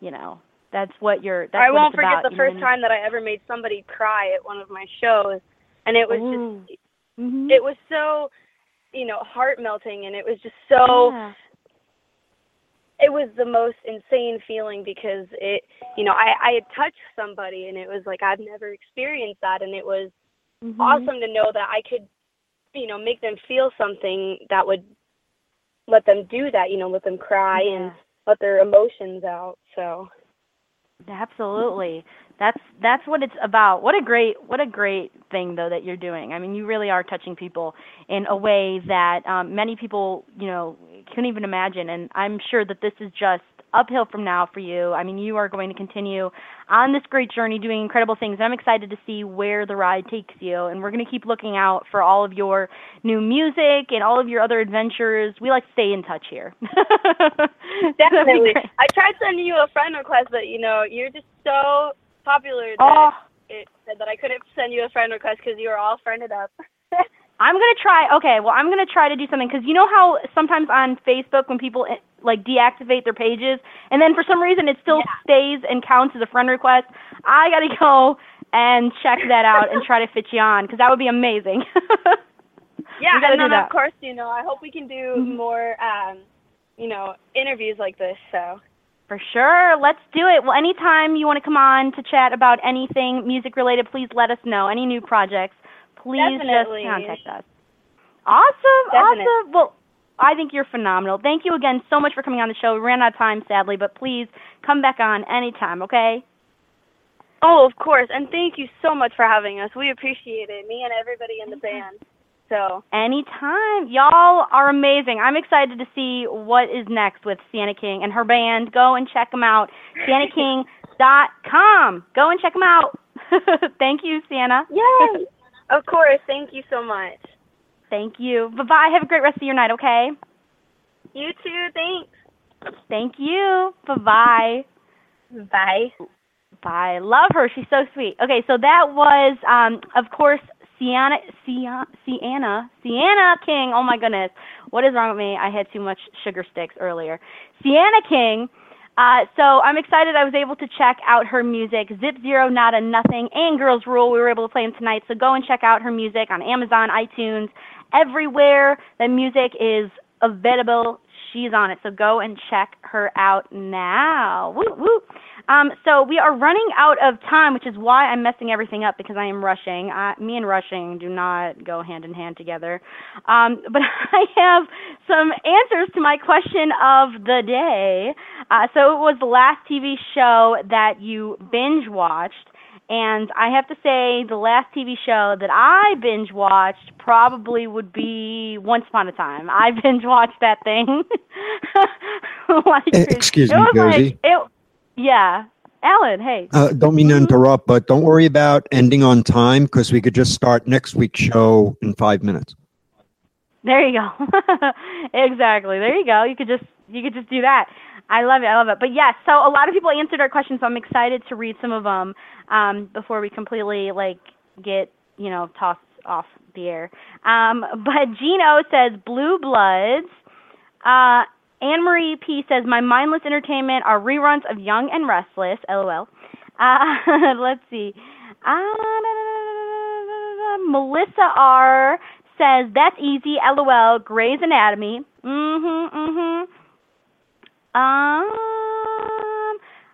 you know that's what you're. That's I what won't forget about, the you know first time that I ever made somebody cry at one of my shows, and it was mean? just Ooh. Mhm. it was so you know heart melting and it was just so Yeah. It was the most insane feeling because it you know i i had touched somebody and it was like i've never experienced that and it was Mhm. awesome to know that i could you know make them feel something that would let them do that you know let them cry and let their emotions out so Absolutely. That's that's what it's about. What a great what a great thing though that you're doing. I mean, you really are touching people in a way that um many people, you know, couldn't even imagine and I'm sure that this is just uphill from now for you. I mean, you are going to continue on this great journey doing incredible things. I'm excited to see where the ride takes you and we're going to keep looking out for all of your new music and all of your other adventures. We like to stay in touch here. Definitely i tried sending you a friend request but you know you're just so popular that Oh, it said that i couldn't send you a friend request because you were all friended up I'm gonna try. Okay, well, I'm gonna try to do something because you know how sometimes on Facebook when people eh, like deactivate their pages and then for some reason it still Yeah. stays and counts as a friend request. I gotta go and check that out and try to fit you on because that would be amazing. Yeah, and then of course, you know, I hope we can do Mhm. more, um, you know, interviews like this. So For sure. Let's do it. Well, anytime you want to come on to chat about anything music related, please let us know. Any new projects, please Definitely. just contact us. Awesome. Definite. Awesome. Well, I think you're phenomenal. Thank you again so much for coming on the show. We ran out of time, sadly, but please come back on anytime, okay? Oh, of course, and thank you so much for having us. We appreciate it, me and everybody in the band. So Anytime. Y'all are amazing. I'm excited to see what is next with Siana King and her band. Go and check them out. SianaKing.com. Go and check them out. Thank you, Siana. yay! of course, thank you so much. Thank you. Bye bye. Have a great rest of your night, okay? You too. Thanks. Thank you. Bye bye. Bye. Bye. Love her. She's so sweet. Okay, so that was, um, of course, Siana, Siana, Siana, Siana King. Oh my goodness, what is wrong with me? I had too much sugar sticks earlier. Siana King. Uh, so I'm excited. I was able to check out her music, Zip Zero, Not a Nothing, and Girls Rule. We were able to play them tonight. So go and check out her music on Amazon, iTunes, everywhere that music is available. She's on it. So go and check her out now. Woo woo. Um, so we are running out of time, which is why I'm messing everything up because I am rushing. Uh, me and rushing do not go hand in hand together. Um, but I have some answers to my question of the day. Uh, so it was the last TV show that you binge watched. And I have to say, the last TV show that I binge watched probably would be Once Upon a Time. I binge watched that thing. like, excuse it me, was like- it, yeah, Alan. Hey. Uh, don't mean to interrupt, but don't worry about ending on time because we could just start next week's show in five minutes. There you go. exactly. There you go. You could just you could just do that. I love it. I love it. But yes, so a lot of people answered our questions, so I'm excited to read some of them um, before we completely like get you know tossed off the air. Um, but Gino says Blue Bloods. Uh, Anne Marie P says my mindless entertainment are reruns of Young and Restless. LOL. Uh, let's see. Uh, Melissa R says that's easy. LOL. Grey's Anatomy. Mm hmm. Mm hmm. Um.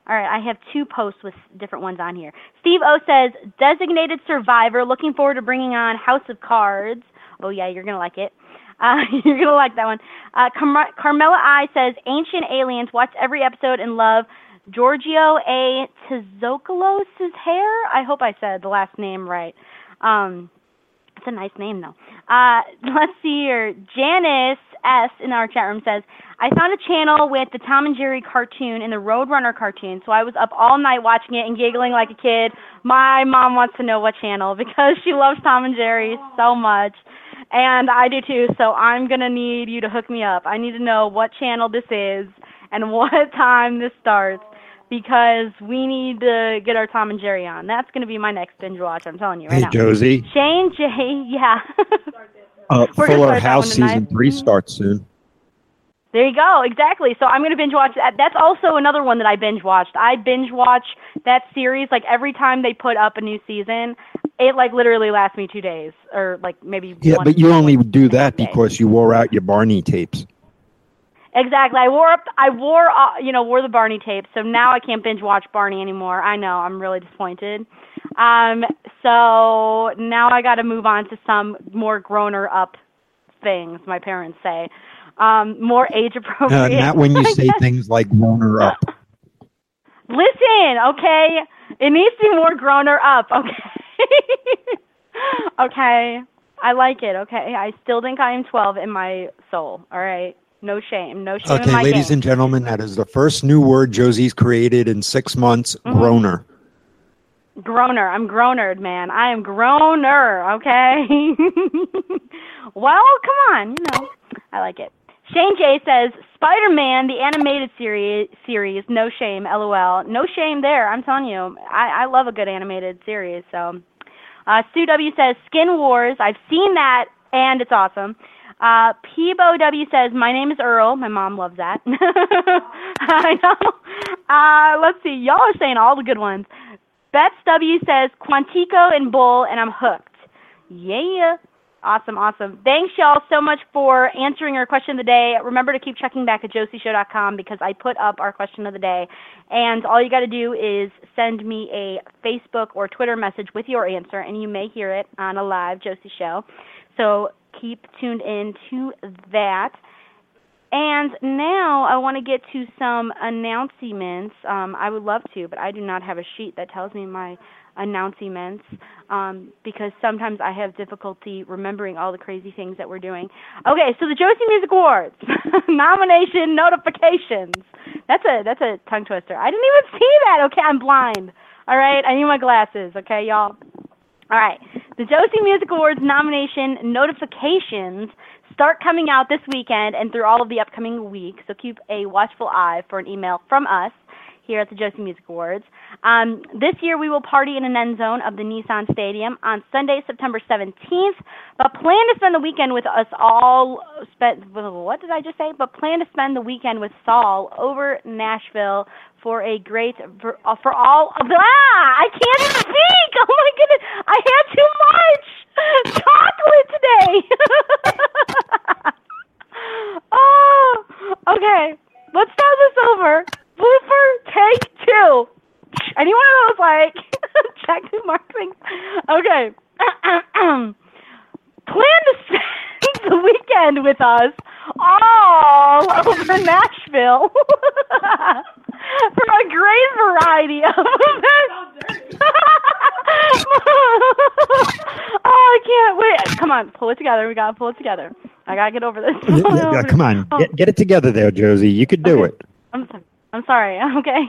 All right, I have two posts with different ones on here. Steve O says designated survivor. Looking forward to bringing on House of Cards. Oh yeah, you're gonna like it. Uh, you're gonna like that one. Uh, Car- Carmela I says Ancient Aliens. Watch every episode and love Giorgio A. Tsoukalos' hair. I hope I said the last name right. Um, it's a nice name though. Uh, let's see here. Janice S in our chat room says, I found a channel with the Tom and Jerry cartoon and the Roadrunner cartoon, so I was up all night watching it and giggling like a kid. My mom wants to know what channel because she loves Tom and Jerry so much. And I do too. So I'm gonna need you to hook me up. I need to know what channel this is and what time this starts because we need to get our Tom and Jerry on. That's gonna be my next binge watch. I'm telling you right Hey, now. Josie. Shane J. Yeah. Uh, We're Fuller House season three starts soon. There you go. Exactly. So I'm going to binge watch that. That's also another one that I binge watched. I binge watch that series like every time they put up a new season. It like literally lasts me 2 days or like maybe Yeah, but you only do that because you wore out your Barney tapes. Exactly. I wore up I wore uh, you know, wore the Barney tapes. So now I can't binge watch Barney anymore. I know. I'm really disappointed. Um so now I got to move on to some more growner up things my parents say. Um more age appropriate. Uh, not when you say things like "growner up. Listen, okay? It needs to be more growner up, okay? okay. I like it, okay? I still think I am 12 in my soul, all right? No shame. No shame Okay, ladies game. and gentlemen, that is the first new word Josie's created in six months. Mm-hmm. Groaner. Groaner. I'm groanered, man. I am groaner, okay? well, come on, you know. I like it. Shane J says Spider-Man, the animated series. Series, no shame. LOL. No shame there. I'm telling you, I, I love a good animated series. So, uh, Sue W says Skin Wars. I've seen that, and it's awesome. Uh, Peebo W says my name is Earl. My mom loves that. I know. Uh, let's see. Y'all are saying all the good ones. Bets W says Quantico and Bull, and I'm hooked. Yeah. Awesome, awesome. Thanks, y'all, so much for answering our question of the day. Remember to keep checking back at josieshow.com because I put up our question of the day. And all you got to do is send me a Facebook or Twitter message with your answer, and you may hear it on a live Josie show. So keep tuned in to that. And now I want to get to some announcements. Um, I would love to, but I do not have a sheet that tells me my announcements um, because sometimes I have difficulty remembering all the crazy things that we're doing. Okay, so the Josie Music Awards nomination notifications. That's a that's a tongue twister. I didn't even see that. Okay, I'm blind. All right, I need my glasses. Okay, y'all. All right. The Josie Music Awards nomination notifications start coming out this weekend and through all of the upcoming weeks. So keep a watchful eye for an email from us here at the Josie Music Awards. Um, this year we will party in an end zone of the Nissan Stadium on Sunday, September 17th. But plan to spend the weekend with us all. Spend what did I just say? But plan to spend the weekend with Saul over Nashville for a great for, uh, for all. Ah, I can't speak. Oh my goodness, I had too much chocolate today. oh, okay. Let's start this over. Blooper take two. Anyone of those like check the markings? Okay. Plan to spend the weekend with us all over Nashville for a great variety of events. oh, I can't wait. Come on, pull it together. We gotta pull it together. I gotta get over this. Yeah, yeah, come on, Oh. get, get it together there, Josie. You could do Okay. it. I'm sorry. I'm sorry. Okay.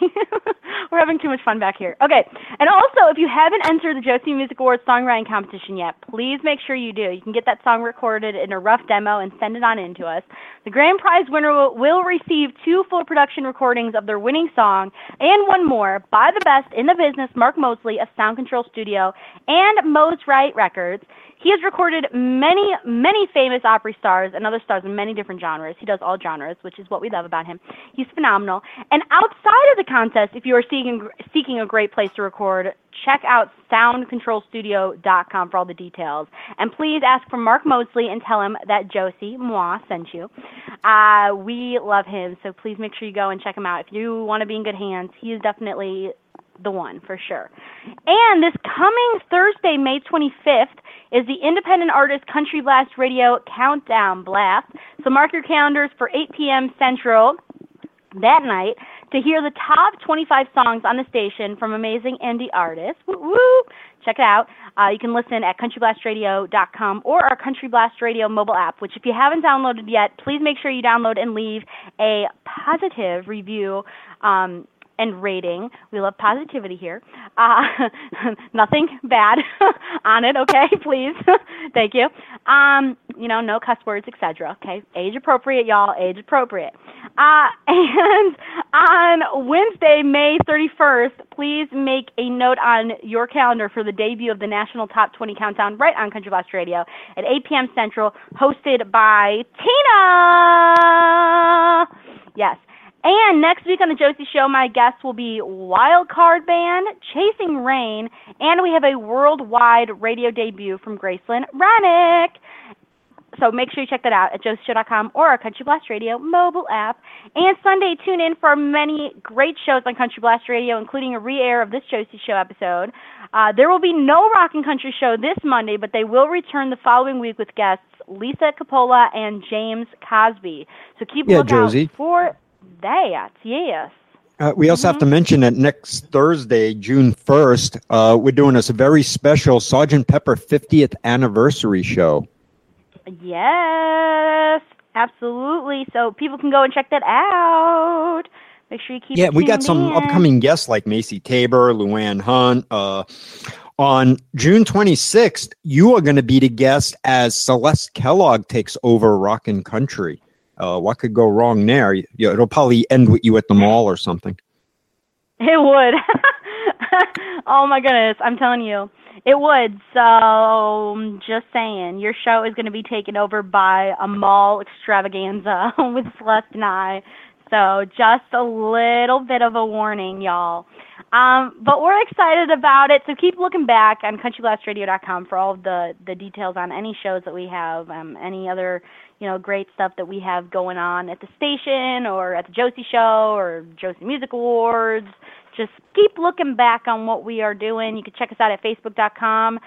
We're having too much fun back here. Okay. And also, if you haven't entered the Josie Music Awards songwriting competition yet, please make sure you do. You can get that song recorded in a rough demo and send it on in to us. The grand prize winner will, will receive two full production recordings of their winning song and one more by the best in the business, Mark Mosley of Sound Control Studio and Mo's Right Records. He has recorded many, many famous Opry stars and other stars in many different genres. He does all genres, which is what we love about him. He's phenomenal. And outside of the contest, if you are seeking seeking a great place to record, check out soundcontrolstudio.com for all the details. And please ask for Mark Mosley and tell him that Josie Moi sent you. Uh, we love him, so please make sure you go and check him out. If you want to be in good hands, he is definitely the one for sure. And this coming Thursday, May 25th, is the Independent Artist Country Blast Radio Countdown Blast. So mark your calendars for 8 p.m. Central that night to hear the top 25 songs on the station from amazing indie artists. Woo! Check it out. Uh, you can listen at countryblastradio.com or our Country Blast Radio mobile app, which if you haven't downloaded yet, please make sure you download and leave a positive review. Um, and rating. We love positivity here. Uh, nothing bad on it, okay? Please, thank you. Um, you know, no cuss words, etc. Okay, age appropriate, y'all. Age appropriate. Uh, and on Wednesday, May 31st, please make a note on your calendar for the debut of the National Top 20 Countdown right on Country Blast Radio at 8 p.m. Central, hosted by Tina. Yes. And next week on the Josie Show, my guests will be Wild Card Band, Chasing Rain, and we have a worldwide radio debut from Gracelyn Rennick. So make sure you check that out at josieshow.com or our Country Blast Radio mobile app. And Sunday, tune in for many great shows on Country Blast Radio, including a re-air of this Josie Show episode. Uh, there will be no Rock and Country Show this Monday, but they will return the following week with guests Lisa Capola and James Cosby. So keep Yeah, Josie. for that. Yes. Uh, we also have to mention that next Thursday, June 1st, uh, we're doing this very special Sergeant Pepper 50th anniversary show. Yes, absolutely. So people can go and check that out. Make sure you keep. Yeah, we got some in. upcoming guests like Macy Tabor, Luann Hunt. Uh, on June 26th, you are going to be the guest as Celeste Kellogg takes over Rock and Country. Uh, what could go wrong there? You, it'll probably end with you at the mall or something. It would. oh my goodness, I'm telling you. It would. So, just saying, your show is going to be taken over by a mall extravaganza with Celeste and I. So, just a little bit of a warning, y'all. Um, but we're excited about it. So keep looking back on countryblastradio.com for all of the, the details on any shows that we have, um, any other you know great stuff that we have going on at the station or at the Josie Show or Josie Music Awards. Just keep looking back on what we are doing. You can check us out at facebook.com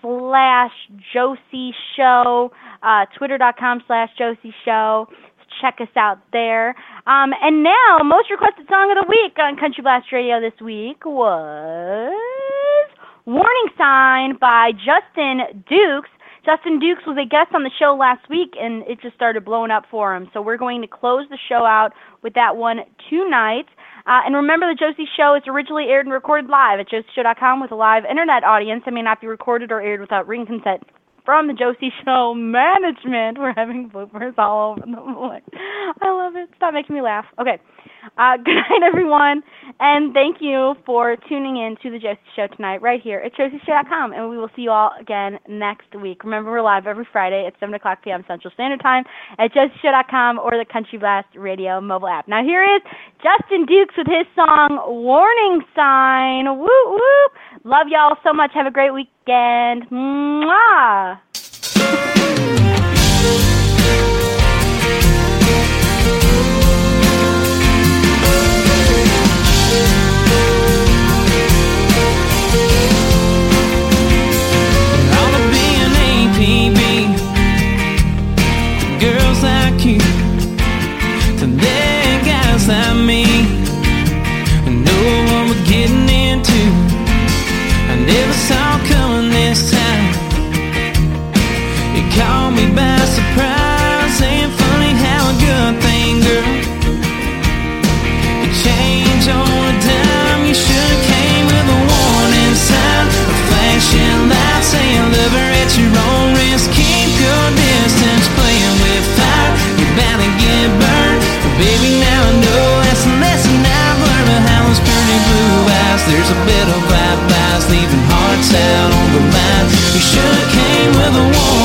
slash Josie Show, uh, twitter.com slash Josie Show. Check us out there. Um, and now, most requested song of the week on Country Blast Radio this week was Warning Sign by Justin Dukes. Justin Dukes was a guest on the show last week, and it just started blowing up for him. So we're going to close the show out with that one tonight. Uh, and remember, the Josie Show is originally aired and recorded live at josieshow.com with a live internet audience. It may not be recorded or aired without written consent from the Josie Show management. We're having bloopers all over the place. I love it. Stop making me laugh. Okay. Uh, good night, everyone. And thank you for tuning in to the Josie Show tonight, right here at josieshow.com. And we will see you all again next week. Remember, we're live every Friday at 7 o'clock p.m. Central Standard Time at josieshow.com or the Country Blast Radio mobile app. Now, here is Justin Dukes with his song Warning Sign. Woo, woo. Love y'all so much. Have a great weekend. Mwah. out on the mat. You should have came with a warning.